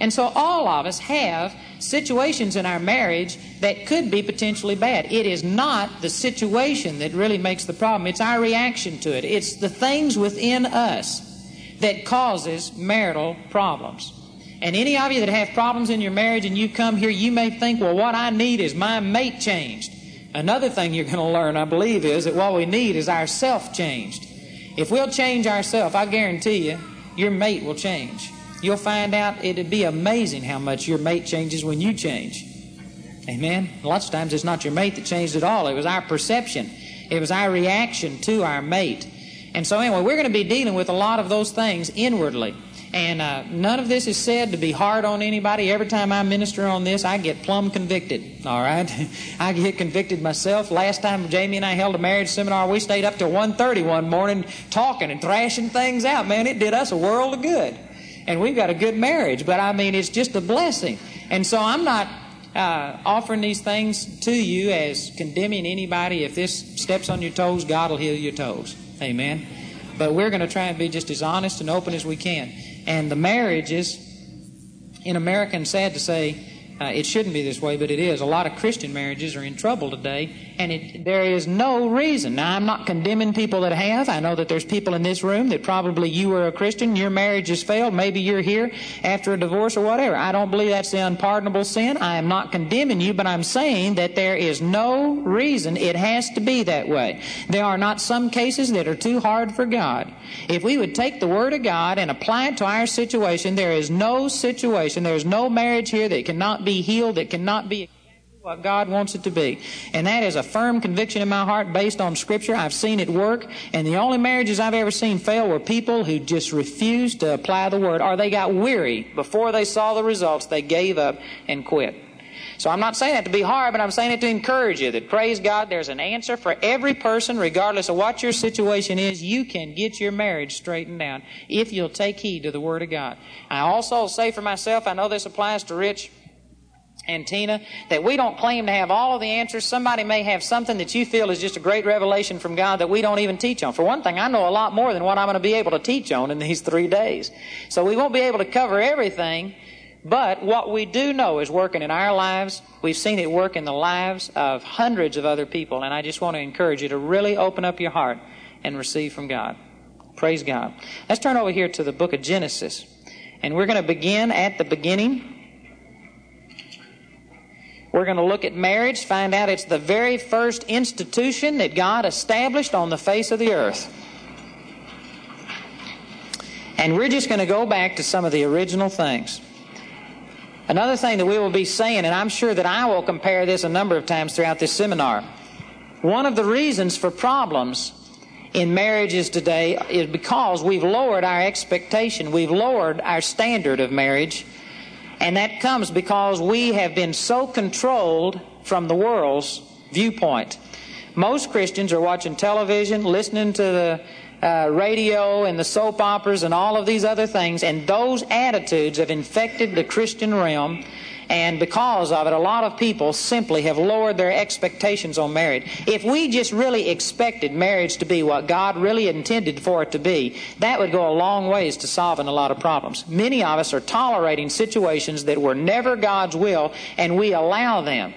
And so all of us have situations in our marriage that could be potentially bad. It is not the situation that really makes the problem. It's our reaction to it. It's the things within us that causes marital problems. And any of you that have problems in your marriage and you come here, you may think, well, what I need is my mate changed. Another thing you're going to learn, I believe, is that what we need is our self changed. If we'll change ourselves, I guarantee you, your mate will change you'll find out it'd be amazing how much your mate changes when you change. Amen. Lots of times it's not your mate that changed at all. It was our perception. It was our reaction to our mate. And so anyway, we're going to be dealing with a lot of those things inwardly. And uh, none of this is said to be hard on anybody. Every time I minister on this, I get plumb convicted. All right, I get convicted myself. Last time Jamie and I held a marriage seminar, we stayed up till 1.30 one morning talking and thrashing things out. Man, it did us a world of good and we've got a good marriage. But I mean, it's just a blessing. And so I'm not uh, offering these things to you as condemning anybody. If this steps on your toes, God will heal your toes. Amen. But we're going to try and be just as honest and open as we can. And the marriages in America, and sad to say, uh, it shouldn't be this way, but it is. A lot of Christian marriages are in trouble today, and it, there is no reason. Now, I'm not condemning people that have. I know that there's people in this room that probably you were a Christian, your marriage has failed. Maybe you're here after a divorce or whatever. I don't believe that's the unpardonable sin. I am not condemning you, but I'm saying that there is no reason it has to be that way. There are not some cases that are too hard for God. If we would take the Word of God and apply it to our situation, there is no situation, there is no marriage here that cannot be be healed, that cannot be what God wants it to be. And that is a firm conviction in my heart based on Scripture. I've seen it work. And the only marriages I've ever seen fail were people who just refused to apply the Word or they got weary before they saw the results. They gave up and quit. So I'm not saying that to be hard, but I'm saying it to encourage you that praise God, there's an answer for every person, regardless of what your situation is. You can get your marriage straightened out if you'll take heed to the Word of God. I also say for myself, I know this applies to Rich and Tina, that we don't claim to have all of the answers. Somebody may have something that you feel is just a great revelation from God that we don't even teach on. For one thing, I know a lot more than what I'm going to be able to teach on in these three days. So we won't be able to cover everything, but what we do know is working in our lives. We've seen it work in the lives of hundreds of other people, and I just want to encourage you to really open up your heart and receive from God. Praise God. Let's turn over here to the book of Genesis. And we're going to begin at the beginning. We're going to look at marriage, find out it's the very first institution that God established on the face of the earth. And we're just going to go back to some of the original things. Another thing that we will be saying, and I'm sure that I will compare this a number of times throughout this seminar, one of the reasons for problems in marriages today is because we've lowered our expectation, we've lowered our standard of marriage and that comes because we have been so controlled from the world's viewpoint. Most Christians are watching television, listening to the uh, radio and the soap operas and all of these other things, and those attitudes have infected the Christian realm and because of it, a lot of people simply have lowered their expectations on marriage. If we just really expected marriage to be what God really intended for it to be, that would go a long ways to solving a lot of problems. Many of us are tolerating situations that were never God's will, and we allow them.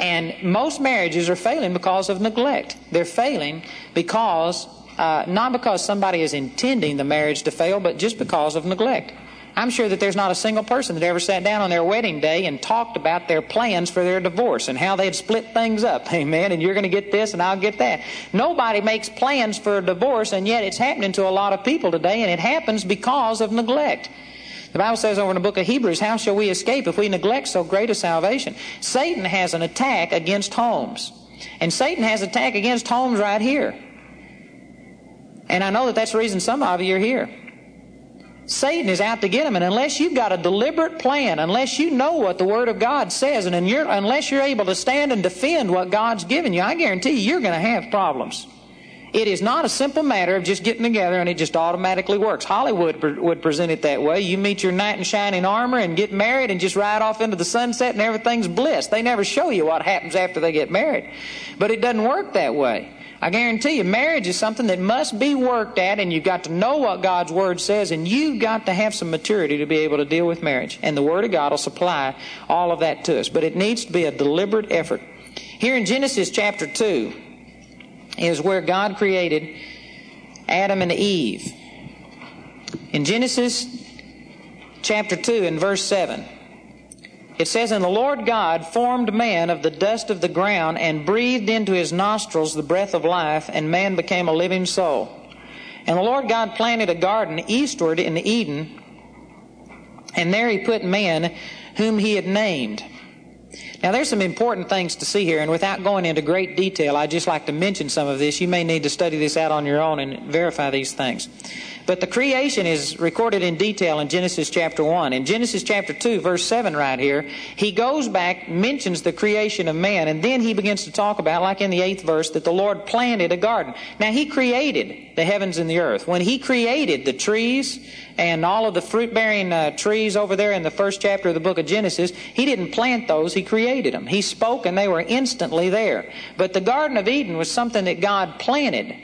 And most marriages are failing because of neglect. They're failing because, uh, not because somebody is intending the marriage to fail, but just because of neglect. I'm sure that there's not a single person that ever sat down on their wedding day and talked about their plans for their divorce and how they'd split things up. Amen. And you're going to get this and I'll get that. Nobody makes plans for a divorce, and yet it's happening to a lot of people today, and it happens because of neglect. The Bible says over in the book of Hebrews, How shall we escape if we neglect so great a salvation? Satan has an attack against homes. And Satan has an attack against homes right here. And I know that that's the reason some of you are here. Satan is out to get them. And unless you've got a deliberate plan, unless you know what the Word of God says, and you're, unless you're able to stand and defend what God's given you, I guarantee you, you're going to have problems. It is not a simple matter of just getting together and it just automatically works. Hollywood pre- would present it that way. You meet your knight in shining armor and get married and just ride off into the sunset and everything's bliss. They never show you what happens after they get married. But it doesn't work that way. I guarantee you, marriage is something that must be worked at, and you've got to know what God's Word says, and you've got to have some maturity to be able to deal with marriage. And the Word of God will supply all of that to us. But it needs to be a deliberate effort. Here in Genesis chapter 2 is where God created Adam and Eve. In Genesis chapter 2 and verse 7, it says, And the Lord God formed man of the dust of the ground and breathed into his nostrils the breath of life, and man became a living soul. And the Lord God planted a garden eastward in Eden, and there he put man whom he had named. Now, there's some important things to see here, and without going into great detail, I'd just like to mention some of this. You may need to study this out on your own and verify these things. But the creation is recorded in detail in Genesis chapter 1. In Genesis chapter 2, verse 7, right here, he goes back, mentions the creation of man, and then he begins to talk about, like in the eighth verse, that the Lord planted a garden. Now, he created the heavens and the earth. When he created the trees and all of the fruit bearing uh, trees over there in the first chapter of the book of Genesis, he didn't plant those, he created them. He spoke and they were instantly there. But the Garden of Eden was something that God planted.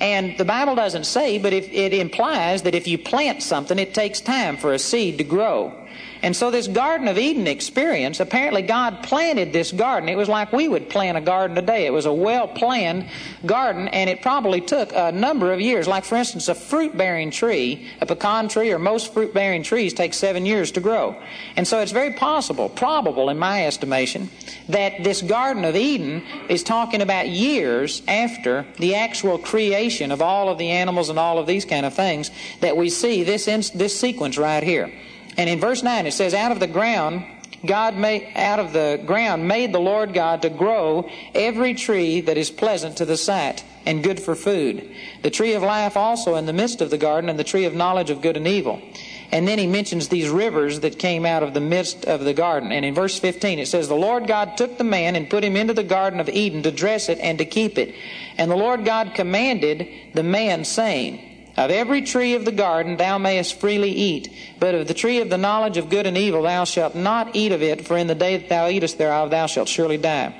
And the Bible doesn't say, but if, it implies that if you plant something, it takes time for a seed to grow. And so this Garden of Eden experience, apparently God planted this garden. It was like we would plant a garden today. It was a well planned garden, and it probably took a number of years. Like, for instance, a fruit bearing tree, a pecan tree, or most fruit bearing trees take seven years to grow. And so it's very possible, probable in my estimation, that this Garden of Eden is talking about years after the actual creation of all of the animals and all of these kind of things that we see this, in, this sequence right here. And in verse 9 it says, Out of the ground, God made, out of the ground made the Lord God to grow every tree that is pleasant to the sight and good for food. The tree of life also in the midst of the garden and the tree of knowledge of good and evil. And then he mentions these rivers that came out of the midst of the garden. And in verse 15 it says, The Lord God took the man and put him into the garden of Eden to dress it and to keep it. And the Lord God commanded the man, saying, of every tree of the garden thou mayest freely eat, but of the tree of the knowledge of good and evil thou shalt not eat of it, for in the day that thou eatest thereof thou shalt surely die.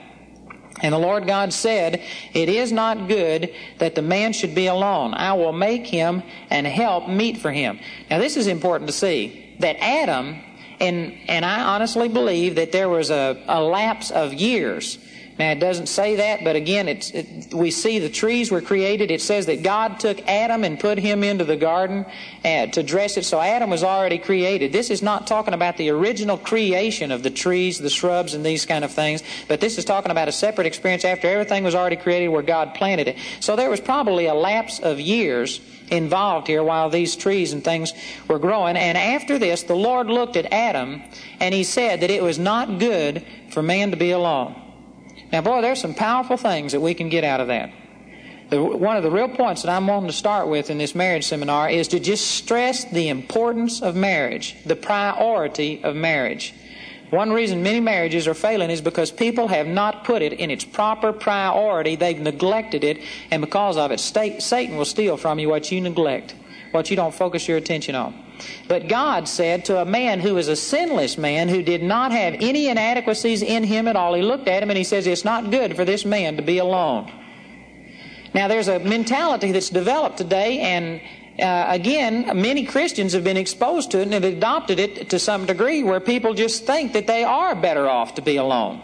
And the Lord God said, It is not good that the man should be alone. I will make him and help meet for him. Now this is important to see that Adam, and, and I honestly believe that there was a, a lapse of years now, it doesn't say that, but again, it, we see the trees were created. It says that God took Adam and put him into the garden uh, to dress it. So Adam was already created. This is not talking about the original creation of the trees, the shrubs, and these kind of things, but this is talking about a separate experience after everything was already created where God planted it. So there was probably a lapse of years involved here while these trees and things were growing. And after this, the Lord looked at Adam and he said that it was not good for man to be alone. Now, boy, there's some powerful things that we can get out of that. The, one of the real points that I'm wanting to start with in this marriage seminar is to just stress the importance of marriage, the priority of marriage. One reason many marriages are failing is because people have not put it in its proper priority. They've neglected it, and because of it, Satan will steal from you what you neglect, what you don't focus your attention on. But God said to a man who was a sinless man who did not have any inadequacies in him at all, He looked at him and He says, It's not good for this man to be alone. Now, there's a mentality that's developed today, and uh, again, many Christians have been exposed to it and have adopted it to some degree where people just think that they are better off to be alone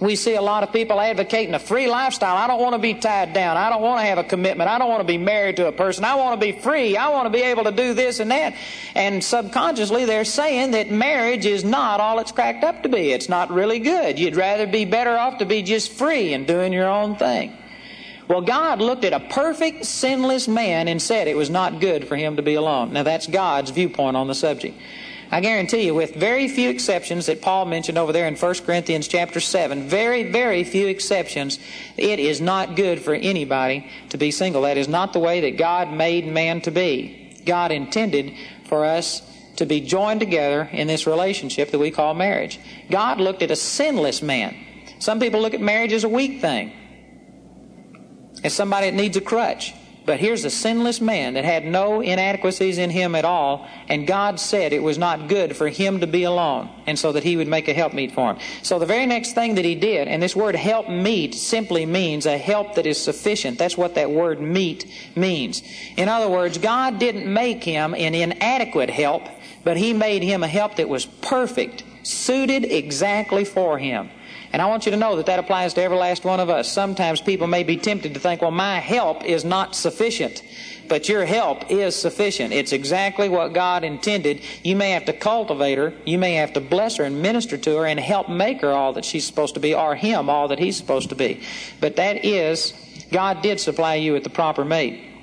we see a lot of people advocating a free lifestyle. I don't want to be tied down. I don't want to have a commitment. I don't want to be married to a person. I want to be free. I want to be able to do this and that. And subconsciously, they're saying that marriage is not all it's cracked up to be. It's not really good. You'd rather be better off to be just free and doing your own thing. Well, God looked at a perfect, sinless man and said it was not good for him to be alone. Now, that's God's viewpoint on the subject. I guarantee you, with very few exceptions that Paul mentioned over there in 1 Corinthians chapter 7, very, very few exceptions, it is not good for anybody to be single. That is not the way that God made man to be. God intended for us to be joined together in this relationship that we call marriage. God looked at a sinless man. Some people look at marriage as a weak thing, as somebody that needs a crutch. But here's a sinless man that had no inadequacies in him at all, and God said it was not good for him to be alone, and so that he would make a helpmeet for him. So the very next thing that he did, and this word helpmeet simply means a help that is sufficient. That's what that word meet means. In other words, God didn't make him an inadequate help, but he made him a help that was perfect, suited exactly for him. And I want you to know that that applies to every last one of us. Sometimes people may be tempted to think, well, my help is not sufficient. But your help is sufficient. It's exactly what God intended. You may have to cultivate her. You may have to bless her and minister to her and help make her all that she's supposed to be or him all that he's supposed to be. But that is, God did supply you with the proper mate.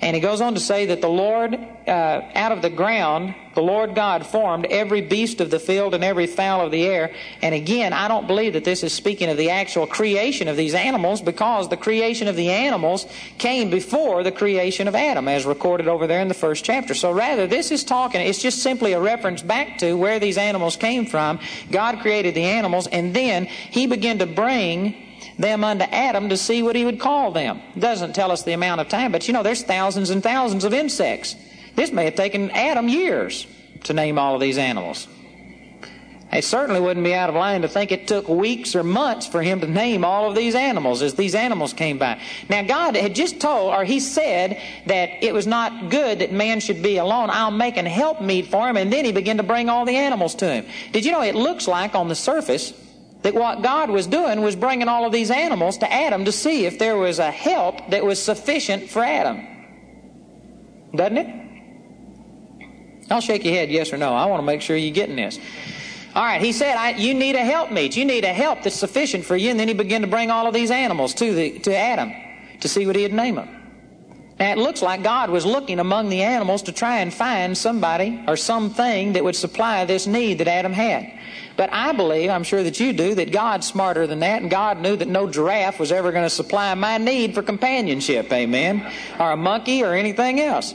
And he goes on to say that the Lord, uh, out of the ground, the Lord God formed every beast of the field and every fowl of the air. And again, I don't believe that this is speaking of the actual creation of these animals because the creation of the animals came before the creation of Adam, as recorded over there in the first chapter. So rather, this is talking, it's just simply a reference back to where these animals came from. God created the animals, and then he began to bring them unto Adam to see what he would call them. Doesn't tell us the amount of time, but you know, there's thousands and thousands of insects. This may have taken Adam years to name all of these animals. It certainly wouldn't be out of line to think it took weeks or months for him to name all of these animals as these animals came by. Now, God had just told, or He said, that it was not good that man should be alone. I'll make an helpmeet for him, and then He began to bring all the animals to him. Did you know it looks like on the surface that what God was doing was bringing all of these animals to Adam to see if there was a help that was sufficient for Adam. Doesn't it? I'll shake your head, yes or no. I want to make sure you're getting this. All right, he said, You need a helpmeet. You need a help that's sufficient for you. And then he began to bring all of these animals to, the, to Adam to see what he'd name them. Now, it looks like God was looking among the animals to try and find somebody or something that would supply this need that Adam had. But I believe, I'm sure that you do, that God's smarter than that, and God knew that no giraffe was ever going to supply my need for companionship, amen, or a monkey or anything else.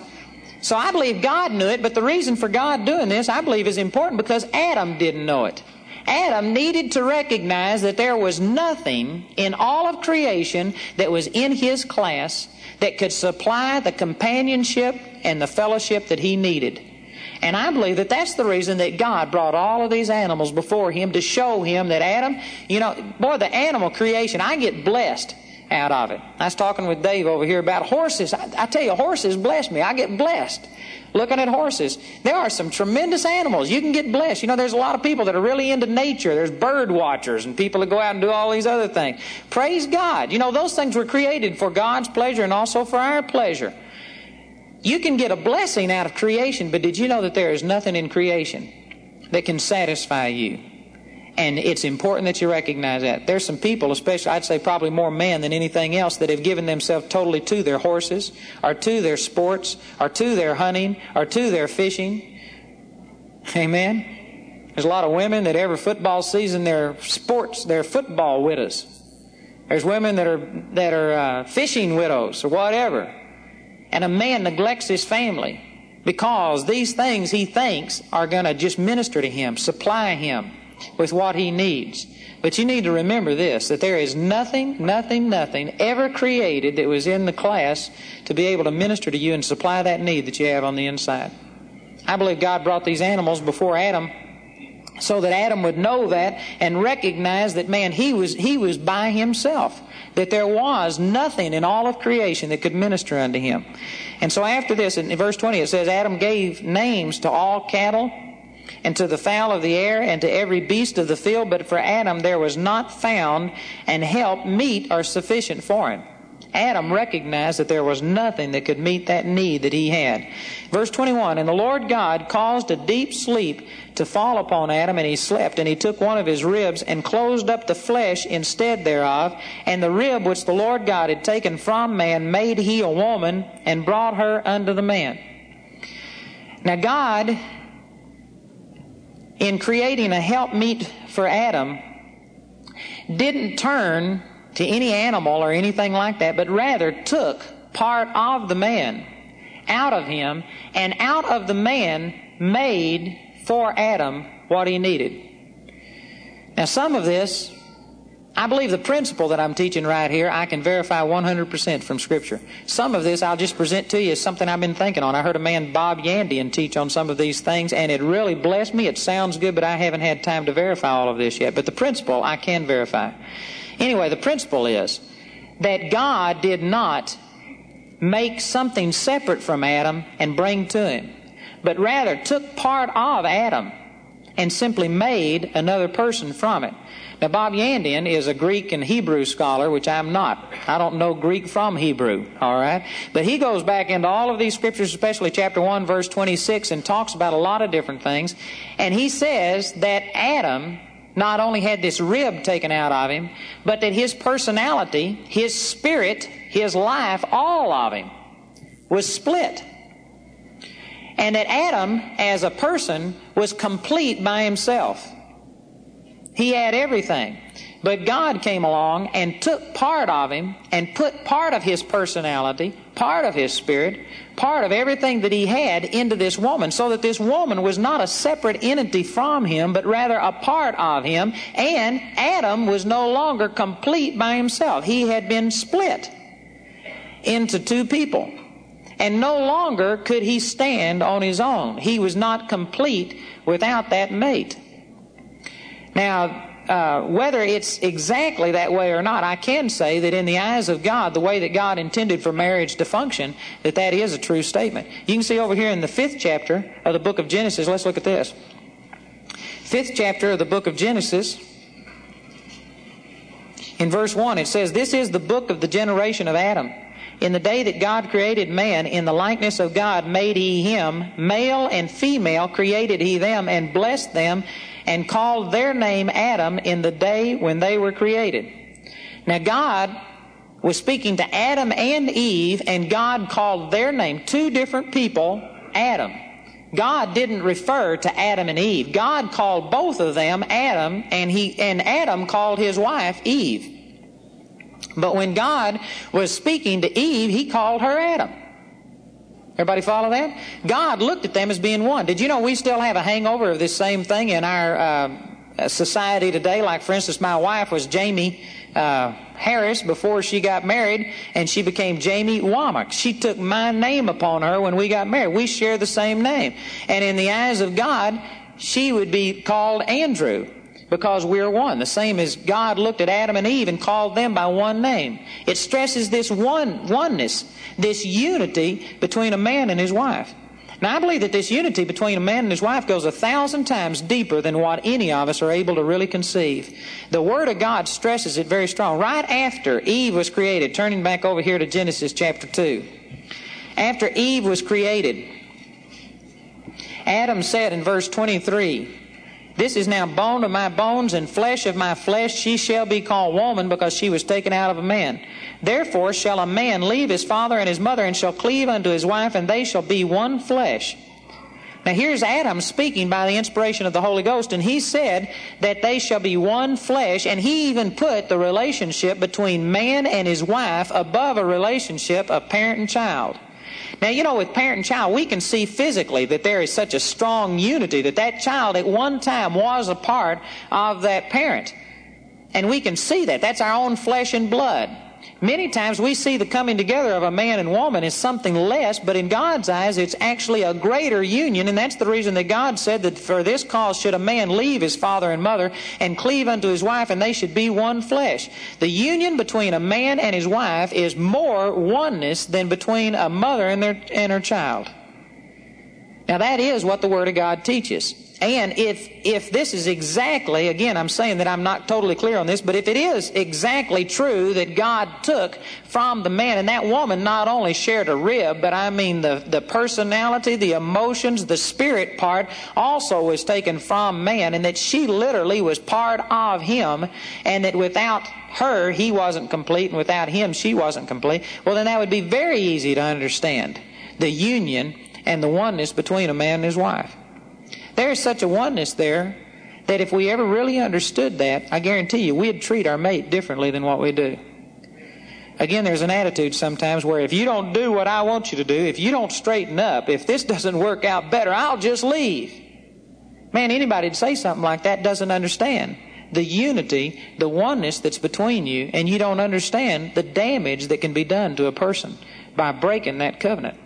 So I believe God knew it, but the reason for God doing this, I believe, is important because Adam didn't know it. Adam needed to recognize that there was nothing in all of creation that was in his class that could supply the companionship and the fellowship that he needed. And I believe that that's the reason that God brought all of these animals before him to show him that Adam, you know, boy, the animal creation, I get blessed out of it. I was talking with Dave over here about horses. I, I tell you, horses bless me. I get blessed looking at horses. There are some tremendous animals. You can get blessed. You know, there's a lot of people that are really into nature. There's bird watchers and people that go out and do all these other things. Praise God. You know, those things were created for God's pleasure and also for our pleasure. You can get a blessing out of creation, but did you know that there is nothing in creation that can satisfy you? And it's important that you recognize that. There's some people, especially, I'd say probably more men than anything else, that have given themselves totally to their horses, or to their sports, or to their hunting, or to their fishing. Amen? There's a lot of women that every football season, their sports, their football widows. There's women that are, that are uh, fishing widows, or whatever and a man neglects his family because these things he thinks are going to just minister to him, supply him with what he needs. But you need to remember this that there is nothing, nothing, nothing ever created that was in the class to be able to minister to you and supply that need that you have on the inside. I believe God brought these animals before Adam so that Adam would know that and recognize that man he was he was by himself that there was nothing in all of creation that could minister unto him. And so after this, in verse 20, it says, Adam gave names to all cattle, and to the fowl of the air, and to every beast of the field, but for Adam there was not found an help meet or sufficient for him. Adam recognized that there was nothing that could meet that need that he had. Verse 21 And the Lord God caused a deep sleep to fall upon Adam, and he slept. And he took one of his ribs and closed up the flesh instead thereof. And the rib which the Lord God had taken from man made he a woman and brought her unto the man. Now, God, in creating a helpmeet for Adam, didn't turn to any animal or anything like that, but rather took part of the man out of him and out of the man made for Adam what he needed. Now, some of this I believe the principle that I'm teaching right here, I can verify 100% from Scripture. Some of this I'll just present to you as something I've been thinking on. I heard a man, Bob Yandian, teach on some of these things, and it really blessed me. It sounds good, but I haven't had time to verify all of this yet. But the principle I can verify. Anyway, the principle is that God did not make something separate from Adam and bring to him, but rather took part of Adam and simply made another person from it. Now, Bob Yandian is a Greek and Hebrew scholar, which I'm not. I don't know Greek from Hebrew, all right? But he goes back into all of these scriptures, especially chapter 1, verse 26, and talks about a lot of different things. And he says that Adam not only had this rib taken out of him, but that his personality, his spirit, his life, all of him was split. And that Adam, as a person, was complete by himself. He had everything. But God came along and took part of him and put part of his personality, part of his spirit, part of everything that he had into this woman so that this woman was not a separate entity from him, but rather a part of him. And Adam was no longer complete by himself. He had been split into two people. And no longer could he stand on his own. He was not complete without that mate. Now, uh, whether it's exactly that way or not, I can say that in the eyes of God, the way that God intended for marriage to function, that that is a true statement. You can see over here in the fifth chapter of the book of Genesis, let's look at this. Fifth chapter of the book of Genesis, in verse 1, it says, This is the book of the generation of Adam. In the day that God created man, in the likeness of God made he him, male and female created he them, and blessed them, and called their name Adam in the day when they were created. Now, God was speaking to Adam and Eve, and God called their name, two different people, Adam. God didn't refer to Adam and Eve. God called both of them Adam, and he and Adam called his wife Eve. But when God was speaking to Eve, he called her Adam. Everybody follow that? God looked at them as being one. Did you know we still have a hangover of this same thing in our uh, society today? Like, for instance, my wife was Jamie uh, Harris before she got married, and she became Jamie Wommack. She took my name upon her when we got married. We share the same name. And in the eyes of God, she would be called Andrew because we're one. The same as God looked at Adam and Eve and called them by one name. It stresses this one oneness, this unity between a man and his wife. Now, I believe that this unity between a man and his wife goes a thousand times deeper than what any of us are able to really conceive. The Word of God stresses it very strong. Right after Eve was created, turning back over here to Genesis chapter 2. After Eve was created, Adam said in verse 23, this is now bone of my bones and flesh of my flesh. She shall be called woman because she was taken out of a man. Therefore shall a man leave his father and his mother and shall cleave unto his wife, and they shall be one flesh. Now here's Adam speaking by the inspiration of the Holy Ghost, and he said that they shall be one flesh, and he even put the relationship between man and his wife above a relationship of parent and child. Now, you know, with parent and child, we can see physically that there is such a strong unity that that child at one time was a part of that parent. And we can see that. That's our own flesh and blood. Many times we see the coming together of a man and woman as something less, but in God's eyes it's actually a greater union, and that's the reason that God said that for this cause should a man leave his father and mother and cleave unto his wife, and they should be one flesh. The union between a man and his wife is more oneness than between a mother and, their, and her child. Now that is what the Word of God teaches. And if, if this is exactly, again, I'm saying that I'm not totally clear on this, but if it is exactly true that God took from the man and that woman not only shared a rib, but I mean the, the personality, the emotions, the spirit part also was taken from man and that she literally was part of him and that without her, he wasn't complete and without him, she wasn't complete, well then that would be very easy to understand the union and the oneness between a man and his wife. There's such a oneness there that if we ever really understood that, I guarantee you we'd treat our mate differently than what we do. Again, there's an attitude sometimes where if you don't do what I want you to do, if you don't straighten up, if this doesn't work out better, I'll just leave. Man, anybody to say something like that doesn't understand the unity, the oneness that's between you, and you don't understand the damage that can be done to a person by breaking that covenant.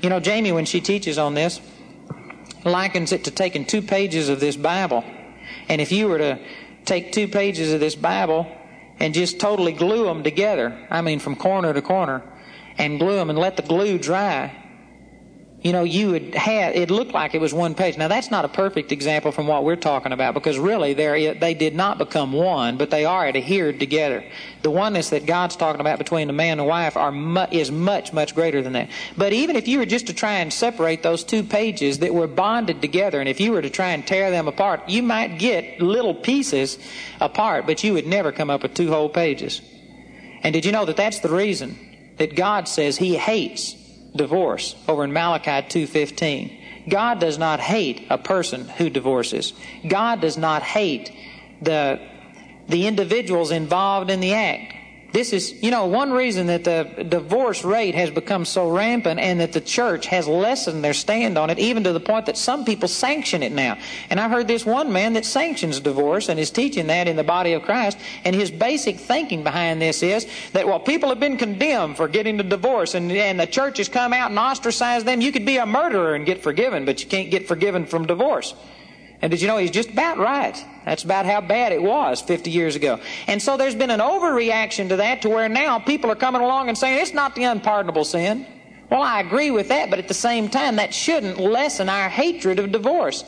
You know, Jamie, when she teaches on this, likens it to taking two pages of this Bible. And if you were to take two pages of this Bible and just totally glue them together, I mean from corner to corner, and glue them and let the glue dry, you know, you would have, it looked like it was one page. Now that's not a perfect example from what we're talking about because really they did not become one, but they are adhered together. The oneness that God's talking about between the man and wife are mu- is much, much greater than that. But even if you were just to try and separate those two pages that were bonded together, and if you were to try and tear them apart, you might get little pieces apart, but you would never come up with two whole pages. And did you know that that's the reason that God says He hates divorce over in Malachi 2:15. God does not hate a person who divorces. God does not hate the the individuals involved in the act. This is, you know, one reason that the divorce rate has become so rampant and that the church has lessened their stand on it, even to the point that some people sanction it now. And I've heard this one man that sanctions divorce and is teaching that in the body of Christ. And his basic thinking behind this is that, well, people have been condemned for getting a divorce and, and the church has come out and ostracized them. You could be a murderer and get forgiven, but you can't get forgiven from divorce. And did you know he's just about right? That's about how bad it was 50 years ago. And so there's been an overreaction to that to where now people are coming along and saying it's not the unpardonable sin. Well, I agree with that, but at the same time, that shouldn't lessen our hatred of divorce.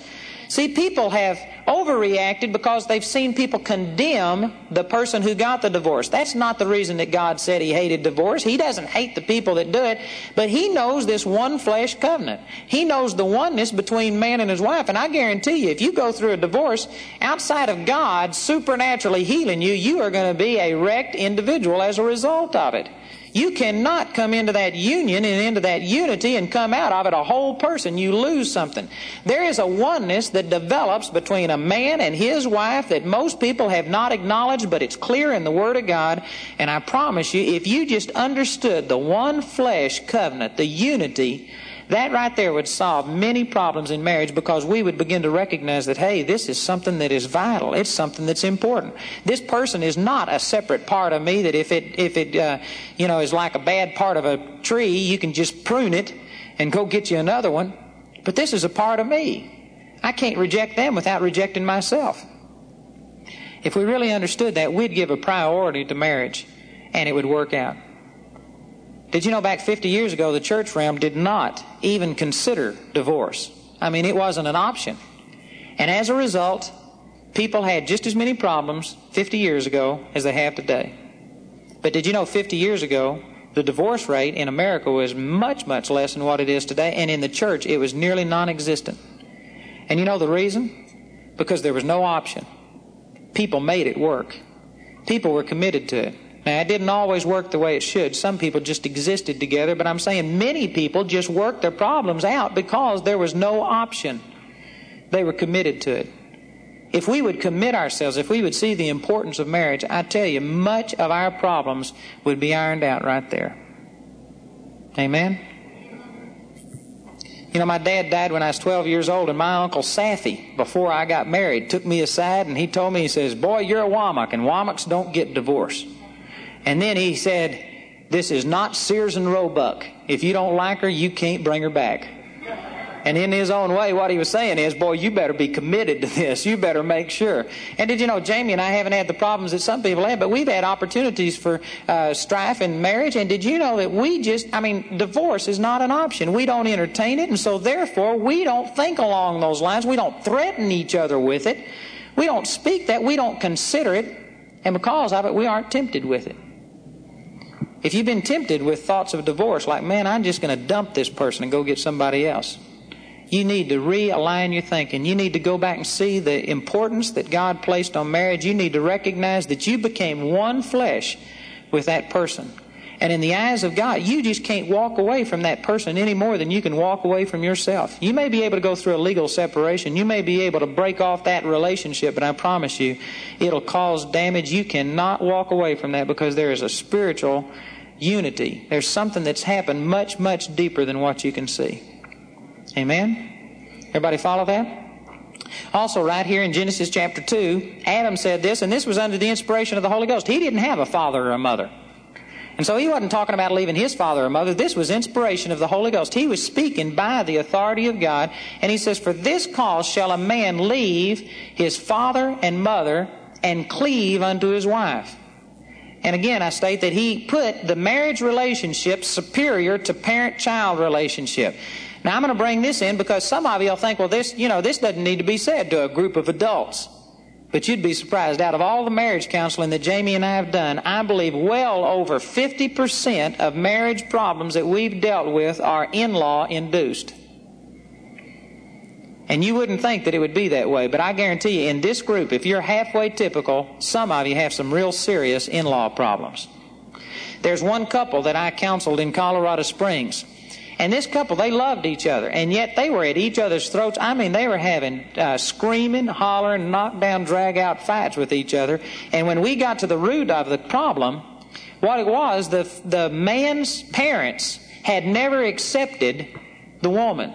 See, people have overreacted because they've seen people condemn the person who got the divorce. That's not the reason that God said He hated divorce. He doesn't hate the people that do it, but He knows this one flesh covenant. He knows the oneness between man and his wife. And I guarantee you, if you go through a divorce outside of God supernaturally healing you, you are going to be a wrecked individual as a result of it. You cannot come into that union and into that unity and come out of it a whole person. You lose something. There is a oneness that develops between a man and his wife that most people have not acknowledged, but it's clear in the Word of God. And I promise you, if you just understood the one flesh covenant, the unity, that right there would solve many problems in marriage because we would begin to recognize that, hey, this is something that is vital. It's something that's important. This person is not a separate part of me that if it, if it, uh, you know, is like a bad part of a tree, you can just prune it and go get you another one. But this is a part of me. I can't reject them without rejecting myself. If we really understood that, we'd give a priority to marriage and it would work out. Did you know back 50 years ago, the church realm did not even consider divorce? I mean, it wasn't an option. And as a result, people had just as many problems 50 years ago as they have today. But did you know 50 years ago, the divorce rate in America was much, much less than what it is today, and in the church, it was nearly non existent. And you know the reason? Because there was no option. People made it work, people were committed to it. Now, it didn't always work the way it should. Some people just existed together, but I'm saying many people just worked their problems out because there was no option. They were committed to it. If we would commit ourselves, if we would see the importance of marriage, I tell you, much of our problems would be ironed out right there. Amen? You know, my dad died when I was 12 years old, and my uncle Safi, before I got married, took me aside and he told me, he says, Boy, you're a Wommack, and Wommacks don't get divorced. And then he said, This is not Sears and Roebuck. If you don't like her, you can't bring her back. And in his own way, what he was saying is, boy, you better be committed to this. You better make sure. And did you know, Jamie and I haven't had the problems that some people have, but we've had opportunities for uh, strife in marriage. And did you know that we just, I mean, divorce is not an option. We don't entertain it. And so therefore, we don't think along those lines. We don't threaten each other with it. We don't speak that. We don't consider it. And because of it, we aren't tempted with it. If you've been tempted with thoughts of divorce, like, man, I'm just going to dump this person and go get somebody else, you need to realign your thinking. You need to go back and see the importance that God placed on marriage. You need to recognize that you became one flesh with that person. And in the eyes of God, you just can't walk away from that person any more than you can walk away from yourself. You may be able to go through a legal separation. You may be able to break off that relationship, but I promise you, it'll cause damage. You cannot walk away from that because there is a spiritual unity. There's something that's happened much, much deeper than what you can see. Amen? Everybody follow that? Also, right here in Genesis chapter 2, Adam said this, and this was under the inspiration of the Holy Ghost. He didn't have a father or a mother. And so he wasn't talking about leaving his father or mother. This was inspiration of the Holy Ghost. He was speaking by the authority of God. And he says, For this cause shall a man leave his father and mother and cleave unto his wife. And again, I state that he put the marriage relationship superior to parent child relationship. Now, I'm going to bring this in because some of you will think, well, this, you know, this doesn't need to be said to a group of adults. But you'd be surprised. Out of all the marriage counseling that Jamie and I have done, I believe well over 50% of marriage problems that we've dealt with are in law induced. And you wouldn't think that it would be that way, but I guarantee you, in this group, if you're halfway typical, some of you have some real serious in law problems. There's one couple that I counseled in Colorado Springs. And this couple, they loved each other, and yet they were at each other's throats. I mean, they were having uh, screaming, hollering, knockdown, drag out fights with each other. And when we got to the root of the problem, what it was, the, the man's parents had never accepted the woman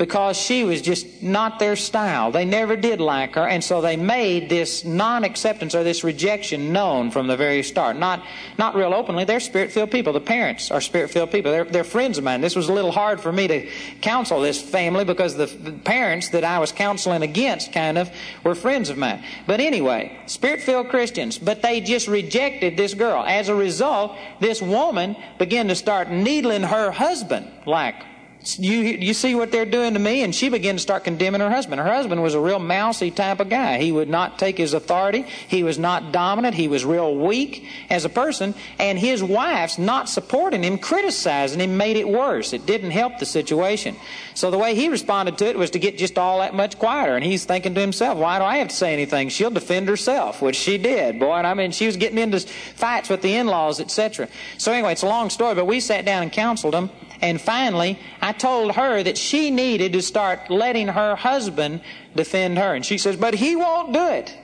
because she was just not their style. They never did like her, and so they made this non-acceptance or this rejection known from the very start. Not, not real openly. They're spirit-filled people. The parents are spirit-filled people. They're, they're friends of mine. This was a little hard for me to counsel this family because the, the parents that I was counseling against, kind of, were friends of mine. But anyway, spirit-filled Christians, but they just rejected this girl. As a result, this woman began to start needling her husband like you, you see what they're doing to me? And she began to start condemning her husband. Her husband was a real mousy type of guy. He would not take his authority. He was not dominant. He was real weak as a person. And his wife's not supporting him, criticizing him, made it worse. It didn't help the situation. So the way he responded to it was to get just all that much quieter. And he's thinking to himself, why do I have to say anything? She'll defend herself, which she did, boy. And I mean, she was getting into fights with the in-laws, etc. So anyway, it's a long story, but we sat down and counseled them. And finally, I told her that she needed to start letting her husband defend her. And she says, but he won't do it.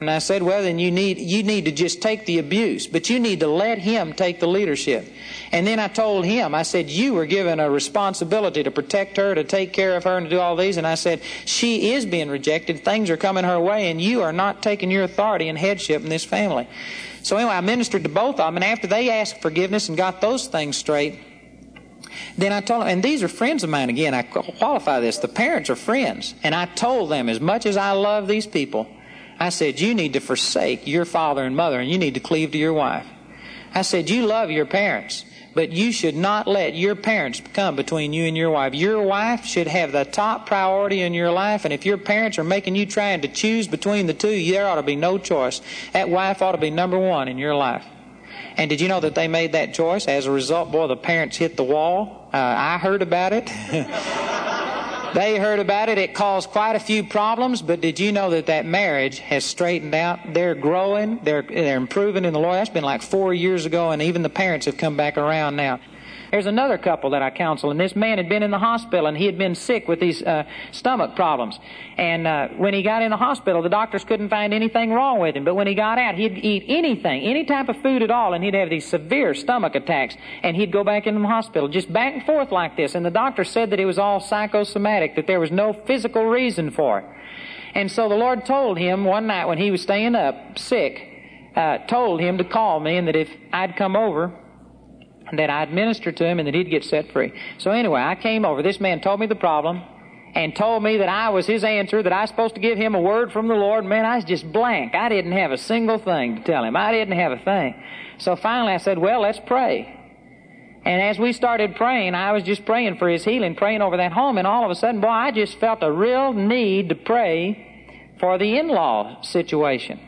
And I said, well, then you need, you need to just take the abuse, but you need to let him take the leadership. And then I told him, I said, you were given a responsibility to protect her, to take care of her, and to do all these. And I said, she is being rejected. Things are coming her way, and you are not taking your authority and headship in this family. So anyway, I ministered to both of them, and after they asked forgiveness and got those things straight, then I told them, and these are friends of mine again. I qualify this. The parents are friends. And I told them, as much as I love these people, I said, you need to forsake your father and mother and you need to cleave to your wife. I said, you love your parents, but you should not let your parents come between you and your wife. Your wife should have the top priority in your life, and if your parents are making you trying to choose between the two, there ought to be no choice. That wife ought to be number one in your life. And did you know that they made that choice? As a result, boy, the parents hit the wall. Uh, I heard about it. they heard about it. It caused quite a few problems, but did you know that that marriage has straightened out? They're growing. They're, they're improving in the Lord. That's been like four years ago, and even the parents have come back around now. There's another couple that I counsel, and this man had been in the hospital and he had been sick with these uh, stomach problems. And uh, when he got in the hospital, the doctors couldn't find anything wrong with him. But when he got out, he'd eat anything, any type of food at all, and he'd have these severe stomach attacks. And he'd go back into the hospital, just back and forth like this. And the doctor said that it was all psychosomatic, that there was no physical reason for it. And so the Lord told him one night when he was staying up sick, uh, told him to call me and that if I'd come over, that I'd minister to him and that he'd get set free. So anyway, I came over. This man told me the problem and told me that I was his answer, that I was supposed to give him a word from the Lord. Man, I was just blank. I didn't have a single thing to tell him. I didn't have a thing. So finally I said, well, let's pray. And as we started praying, I was just praying for his healing, praying over that home, and all of a sudden, boy, I just felt a real need to pray for the in-law situation.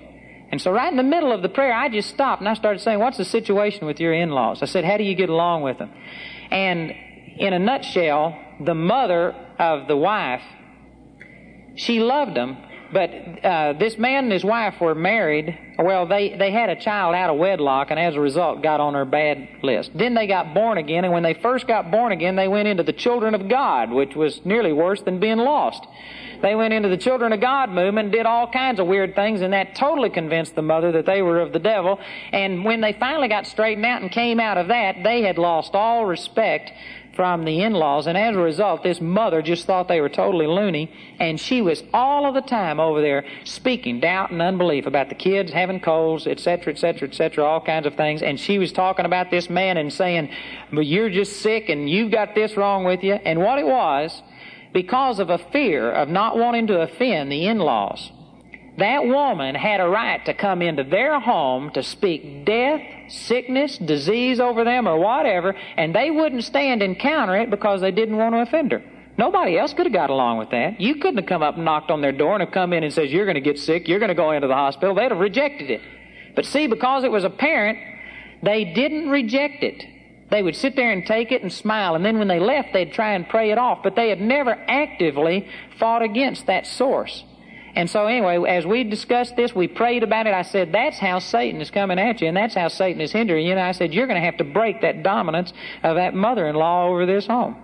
And so right in the middle of the prayer, I just stopped and I started saying, what's the situation with your in-laws? I said, how do you get along with them? And in a nutshell, the mother of the wife, she loved them, but uh, this man and his wife were married. Well, they, they had a child out of wedlock, and as a result, got on her bad list. Then they got born again, and when they first got born again, they went into the children of God, which was nearly worse than being lost. They went into the Children of God movement and did all kinds of weird things, and that totally convinced the mother that they were of the devil. And when they finally got straightened out and came out of that, they had lost all respect from the in-laws, and as a result, this mother just thought they were totally loony, and she was all of the time over there speaking doubt and unbelief about the kids having colds, etc., etc., etc., all kinds of things, and she was talking about this man and saying, "But you're just sick, and you've got this wrong with you," and what it was, because of a fear of not wanting to offend the in-laws, that woman had a right to come into their home to speak death, sickness, disease over them, or whatever, and they wouldn't stand and counter it because they didn't want to offend her. Nobody else could have got along with that. You couldn't have come up and knocked on their door and have come in and says, you're going to get sick, you're going to go into the hospital. They'd have rejected it. But see, because it was apparent, they didn't reject it. They would sit there and take it and smile, and then when they left, they'd try and pray it off. But they had never actively fought against that source. And so anyway, as we discussed this, we prayed about it. I said, that's how Satan is coming at you, and that's how Satan is hindering you. And I said, you're going to have to break that dominance of that mother-in-law over this home.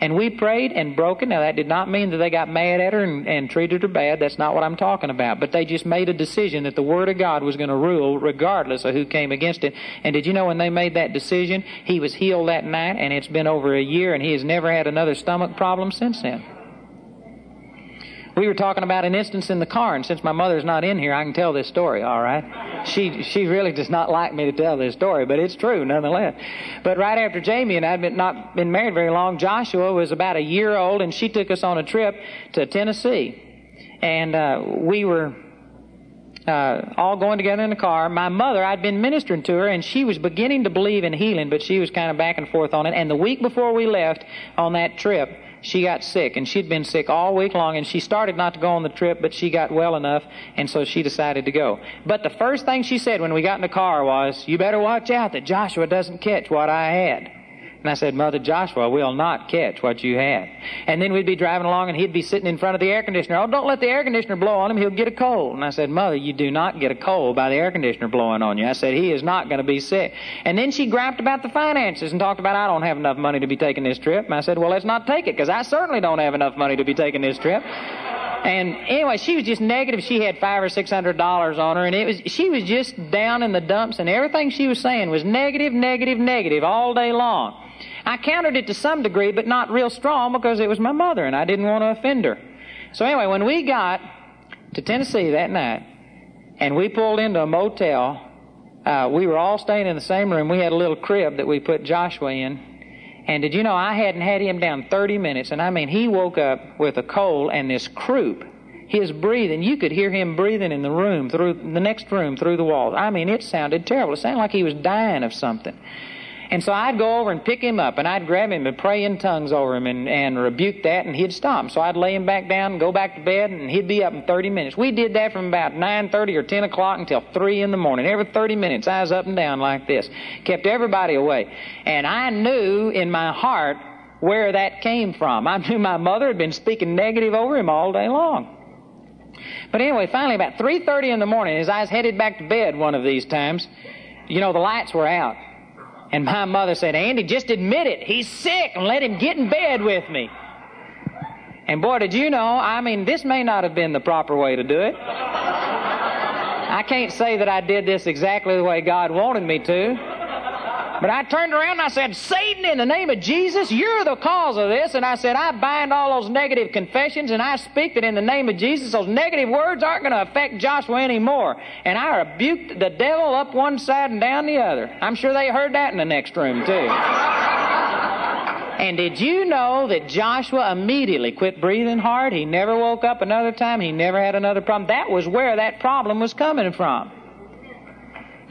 And we prayed and broke it. Now that did not mean that they got mad at her and, and treated her bad. That's not what I'm talking about. But they just made a decision that the Word of God was going to rule regardless of who came against it. And did you know when they made that decision, he was healed that night, and it's been over a year, and he has never had another stomach problem since then. We were talking about an instance in the car, and since my mother's not in here, I can tell this story, all right? She, she really does not like me to tell this story, but it's true nonetheless. But right after Jamie and I had been, not been married very long, Joshua was about a year old, and she took us on a trip to Tennessee. And uh, we were uh, all going together in the car. My mother, I'd been ministering to her, and she was beginning to believe in healing, but she was kind of back and forth on it. And the week before we left on that trip, she got sick, and she'd been sick all week long, and she started not to go on the trip, but she got well enough, and so she decided to go. But the first thing she said when we got in the car was, You better watch out that Joshua doesn't catch what I had. And I said, Mother Joshua we'll not catch what you have. And then we'd be driving along and he'd be sitting in front of the air conditioner. Oh, don't let the air conditioner blow on him. He'll get a cold. And I said, Mother, you do not get a cold by the air conditioner blowing on you. I said, he is not going to be sick. And then she griped about the finances and talked about, I don't have enough money to be taking this trip. And I said, well, let's not take it because I certainly don't have enough money to be taking this trip. And anyway, she was just negative. She had five or six hundred dollars on her, and it was she was just down in the dumps, and everything she was saying was negative, negative, negative all day long. I countered it to some degree, but not real strong because it was my mother and I didn't want to offend her. So anyway, when we got to Tennessee that night and we pulled into a motel, uh, we were all staying in the same room. We had a little crib that we put Joshua in. And did you know I hadn't had him down 30 minutes? And I mean, he woke up with a cold and this croup. His breathing, you could hear him breathing in the room, through the next room, through the walls. I mean, it sounded terrible. It sounded like he was dying of something. And so I'd go over and pick him up and I'd grab him and pray in tongues over him and, and rebuke that and he'd stop. So I'd lay him back down and go back to bed and he'd be up in 30 minutes. We did that from about 9.30 or 10 o'clock until 3 in the morning. Every 30 minutes, I was up and down like this. Kept everybody away. And I knew in my heart where that came from. I knew my mother had been speaking negative over him all day long. But anyway, finally about 3.30 in the morning, as I was headed back to bed one of these times, you know, the lights were out. And my mother said, Andy, just admit it. He's sick and let him get in bed with me. And boy, did you know, I mean, this may not have been the proper way to do it. I can't say that I did this exactly the way God wanted me to. But I turned around and I said, Satan, in the name of Jesus, you're the cause of this. And I said, I bind all those negative confessions and I speak that in the name of Jesus, those negative words aren't going to affect Joshua anymore. And I rebuked the devil up one side and down the other. I'm sure they heard that in the next room, too. And did you know that Joshua immediately quit breathing hard? He never woke up another time. He never had another problem. That was where that problem was coming from.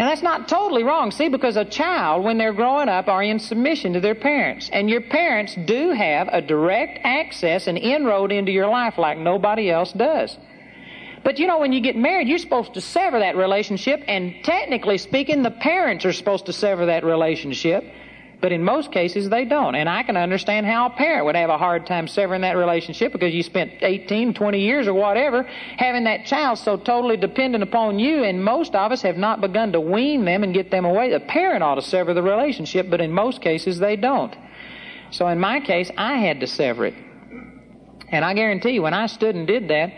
Now that's not totally wrong, see, because a child, when they're growing up, are in submission to their parents. And your parents do have a direct access and inroad into your life like nobody else does. But you know, when you get married, you're supposed to sever that relationship, and technically speaking, the parents are supposed to sever that relationship. But in most cases, they don't. And I can understand how a parent would have a hard time severing that relationship because you spent 18, 20 years or whatever having that child so totally dependent upon you. And most of us have not begun to wean them and get them away. The parent ought to sever the relationship, but in most cases, they don't. So in my case, I had to sever it. And I guarantee you, when I stood and did that,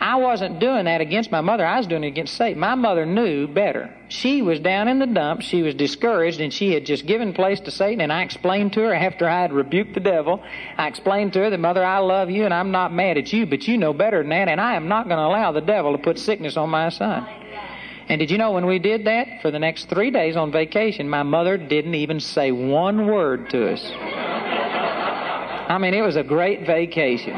I wasn't doing that against my mother. I was doing it against Satan. My mother knew better. She was down in the dumps. She was discouraged, and she had just given place to Satan. And I explained to her after I had rebuked the devil, I explained to her that, Mother, I love you, and I'm not mad at you, but you know better than that, and I am not going to allow the devil to put sickness on my son. And did you know when we did that for the next three days on vacation, my mother didn't even say one word to us. I mean, it was a great vacation.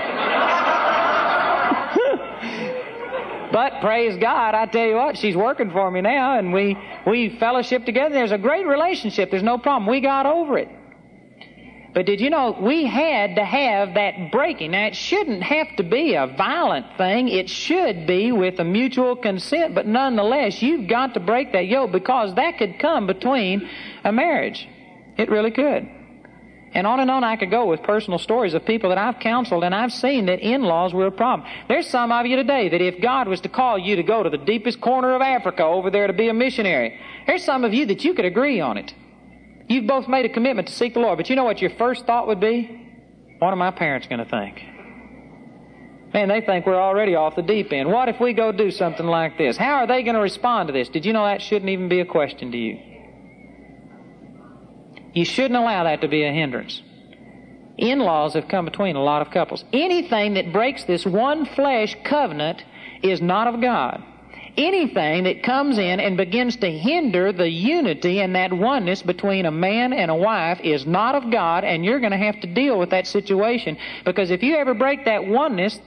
But praise God, I tell you what, she's working for me now, and we we fellowship together. There's a great relationship. There's no problem. We got over it. But did you know we had to have that breaking? Now, it shouldn't have to be a violent thing. It should be with a mutual consent, but nonetheless, you've got to break that yoke because that could come between a marriage. It really could. And on and on I could go with personal stories of people that I've counseled and I've seen that in-laws were a problem. There's some of you today that if God was to call you to go to the deepest corner of Africa over there to be a missionary, there's some of you that you could agree on it. You've both made a commitment to seek the Lord, but you know what your first thought would be? What are my parents going to think? Man, they think we're already off the deep end. What if we go do something like this? How are they going to respond to this? Did you know that shouldn't even be a question to you? You shouldn't allow that to be a hindrance. In laws have come between a lot of couples. Anything that breaks this one flesh covenant is not of God anything that comes in and begins to hinder the unity and that oneness between a man and a wife is not of God, and you're going to have to deal with that situation. Because if you ever break that oneness,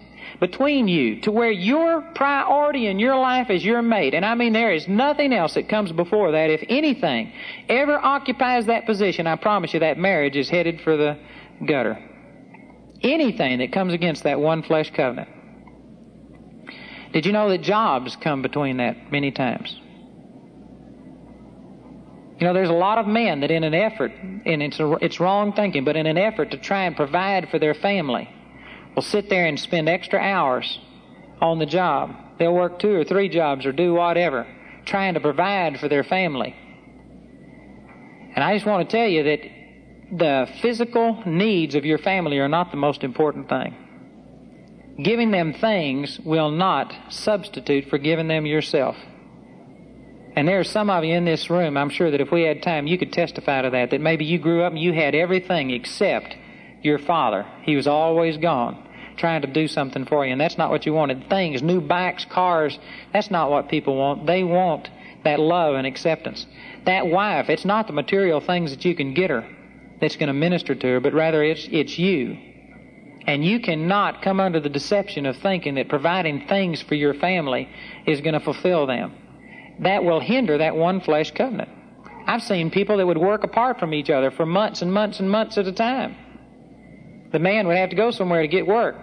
between you to where your priority in your life is your mate. And I mean, there is nothing else that comes before that. If anything ever occupies that position, I promise you that marriage is headed for the gutter. Anything that comes against that one flesh covenant. Did you know that jobs come between that many times? You know, there's a lot of men that, in an effort, and it's, a, it's wrong thinking, but in an effort to try and provide for their family, will sit there and spend extra hours on the job. They'll work two or three jobs or do whatever, trying to provide for their family. And I just want to tell you that the physical needs of your family are not the most important thing. Giving them things will not substitute for giving them yourself. And there are some of you in this room, I'm sure that if we had time, you could testify to that, that maybe you grew up and you had everything except your father. He was always gone, trying to do something for you, and that's not what you wanted. Things, new bikes, cars, that's not what people want. They want that love and acceptance. That wife, it's not the material things that you can get her that's going to minister to her, but rather it's, it's you and you cannot come under the deception of thinking that providing things for your family is going to fulfill them. That will hinder that one flesh covenant. I've seen people that would work apart from each other for months and months and months at a time. The man would have to go somewhere to get work.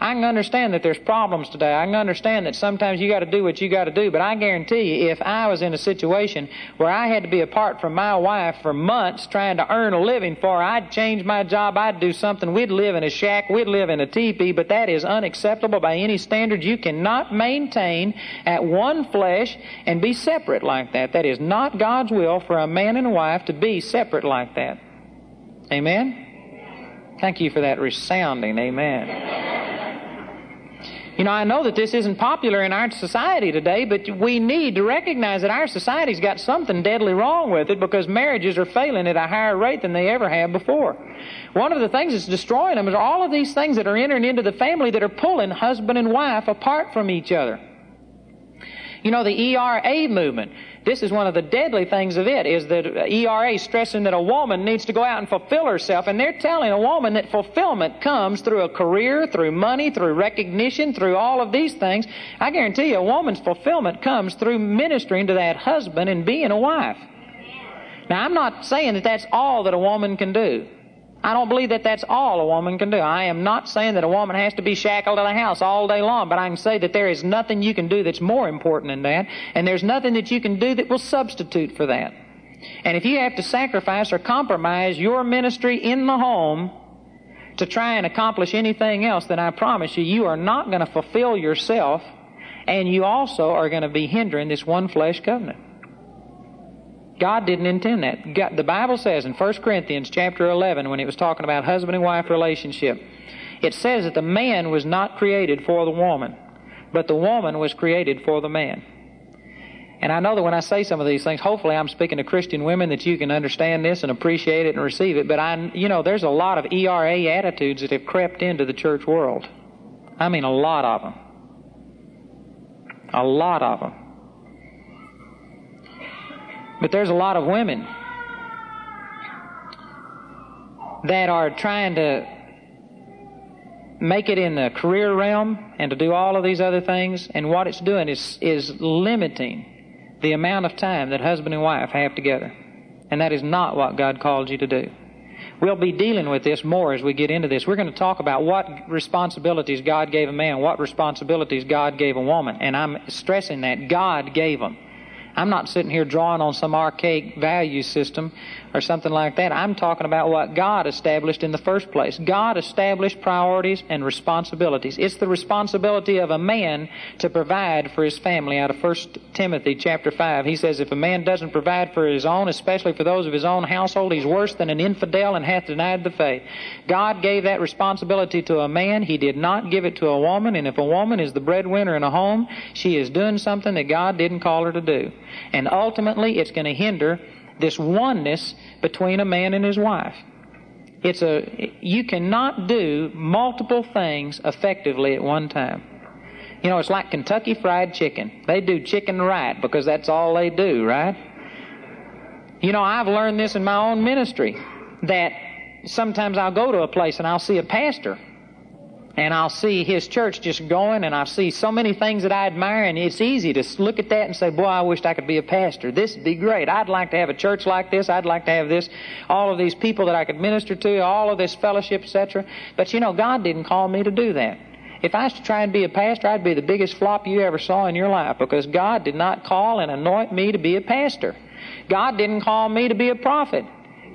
I can understand that there's problems today. I can understand that sometimes you got to do what you got to do. But I guarantee you, if I was in a situation where I had to be apart from my wife for months trying to earn a living for her, I'd change my job. I'd do something. We'd live in a shack. We'd live in a teepee. But that is unacceptable by any standard. You cannot maintain at one flesh and be separate like that. That is not God's will for a man and a wife to be separate like that. Amen? Thank you for that resounding amen. You know, I know that this isn't popular in our society today, but we need to recognize that our society's got something deadly wrong with it because marriages are failing at a higher rate than they ever have before. One of the things that's destroying them is all of these things that are entering into the family that are pulling husband and wife apart from each other. You know, the ERA movement. This is one of the deadly things of it, is that ERA stressing that a woman needs to go out and fulfill herself. And they're telling a woman that fulfillment comes through a career, through money, through recognition, through all of these things. I guarantee you a woman's fulfillment comes through ministering to that husband and being a wife. Now, I'm not saying that that's all that a woman can do. I don't believe that that's all a woman can do. I am not saying that a woman has to be shackled in a house all day long, but I can say that there is nothing you can do that's more important than that, and there's nothing that you can do that will substitute for that. And if you have to sacrifice or compromise your ministry in the home to try and accomplish anything else, then I promise you, you are not going to fulfill yourself, and you also are going to be hindering this one flesh covenant. God didn't intend that. God, the Bible says in 1 Corinthians chapter 11, when it was talking about husband and wife relationship, it says that the man was not created for the woman. but the woman was created for the man. And I know that when I say some of these things, hopefully I'm speaking to Christian women that you can understand this and appreciate it and receive it. But I, you know, there's a lot of ERA attitudes that have crept into the church world. I mean, a lot of them. A lot of them. But there's a lot of women that are trying to make it in the career realm and to do all of these other things, and what it's doing is, is limiting the amount of time that husband and wife have together. And that is not what God called you to do. We'll be dealing with this more as we get into this. We're going to talk about what responsibilities God gave a man, what responsibilities God gave a woman. And I'm stressing that God gave them. I'm not sitting here drawing on some archaic value system or something like that. I'm talking about what God established in the first place. God established priorities and responsibilities. It's the responsibility of a man to provide for his family. Out of 1 Timothy chapter 5, he says, If a man doesn't provide for his own, especially for those of his own household, he's worse than an infidel and hath denied the faith. God gave that responsibility to a man. He did not give it to a woman. And if a woman is the breadwinner in a home, she is doing something that God didn't call her to do. And ultimately, it's going to hinder this oneness between a man and his wife. It's a, you cannot do multiple things effectively at one time. You know, it's like Kentucky Fried Chicken. They do chicken right because that's all they do, right? You know, I've learned this in my own ministry that sometimes I'll go to a place and I'll see a pastor and I'll see his church just going, and I see so many things that I admire, and it's easy to look at that and say, Boy, I wished I could be a pastor. This would be great. I'd like to have a church like this. I'd like to have this, all of these people that I could minister to, all of this fellowship, etc. But you know, God didn't call me to do that. If I was to try and be a pastor, I'd be the biggest flop you ever saw in your life because God did not call and anoint me to be a pastor. God didn't call me to be a prophet.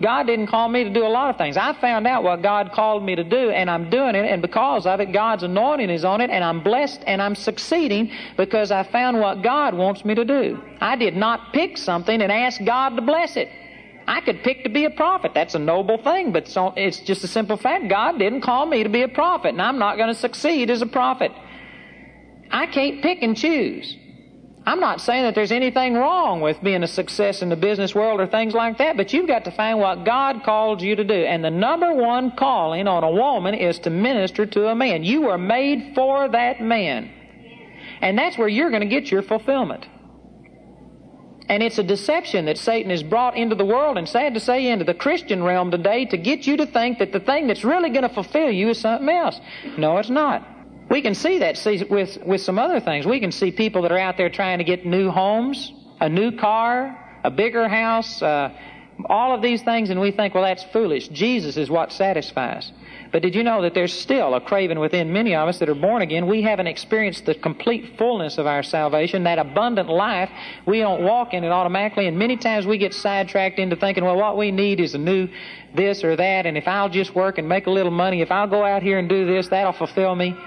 God didn't call me to do a lot of things. I found out what God called me to do, and I'm doing it, and because of it, God's anointing is on it, and I'm blessed and I'm succeeding because I found what God wants me to do. I did not pick something and ask God to bless it. I could pick to be a prophet. That's a noble thing, but it's just a simple fact. God didn't call me to be a prophet, and I'm not going to succeed as a prophet. I can't pick and choose. I'm not saying that there's anything wrong with being a success in the business world or things like that, but you've got to find what God called you to do. And the number one calling on a woman is to minister to a man. You were made for that man. And that's where you're going to get your fulfillment. And it's a deception that Satan has brought into the world, and sad to say, into the Christian realm today, to get you to think that the thing that's really going to fulfill you is something else. No, it's not. We can see that see, with, with some other things. We can see people that are out there trying to get new homes, a new car, a bigger house, uh, all of these things, and we think, well, that's foolish. Jesus is what satisfies. But did you know that there's still a craving within many of us that are born again? We haven't experienced the complete fullness of our salvation, that abundant life. We don't walk in it automatically, and many times we get sidetracked into thinking, well, what we need is a new this or that, and if I'll just work and make a little money, if I'll go out here and do this, that'll fulfill me.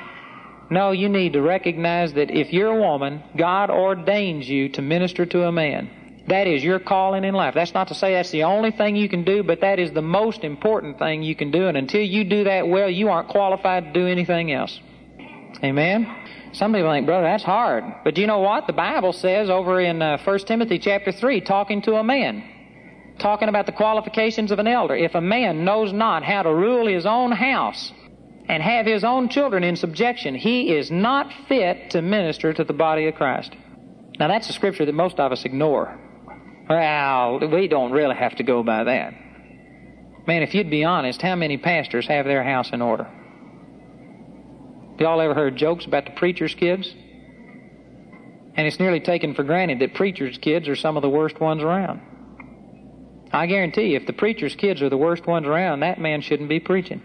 No, you need to recognize that if you're a woman, God ordains you to minister to a man. That is your calling in life. That's not to say that's the only thing you can do, but that is the most important thing you can do. And until you do that well, you aren't qualified to do anything else. Amen? Some people think, brother, that's hard. But you know what? The Bible says over in uh, 1 Timothy chapter 3, talking to a man, talking about the qualifications of an elder. If a man knows not how to rule his own house, and have his own children in subjection, he is not fit to minister to the body of Christ. Now, that's a scripture that most of us ignore. Well, we don't really have to go by that. Man, if you'd be honest, how many pastors have their house in order? Y'all ever heard jokes about the preacher's kids? And it's nearly taken for granted that preacher's kids are some of the worst ones around. I guarantee you, if the preacher's kids are the worst ones around, that man shouldn't be preaching.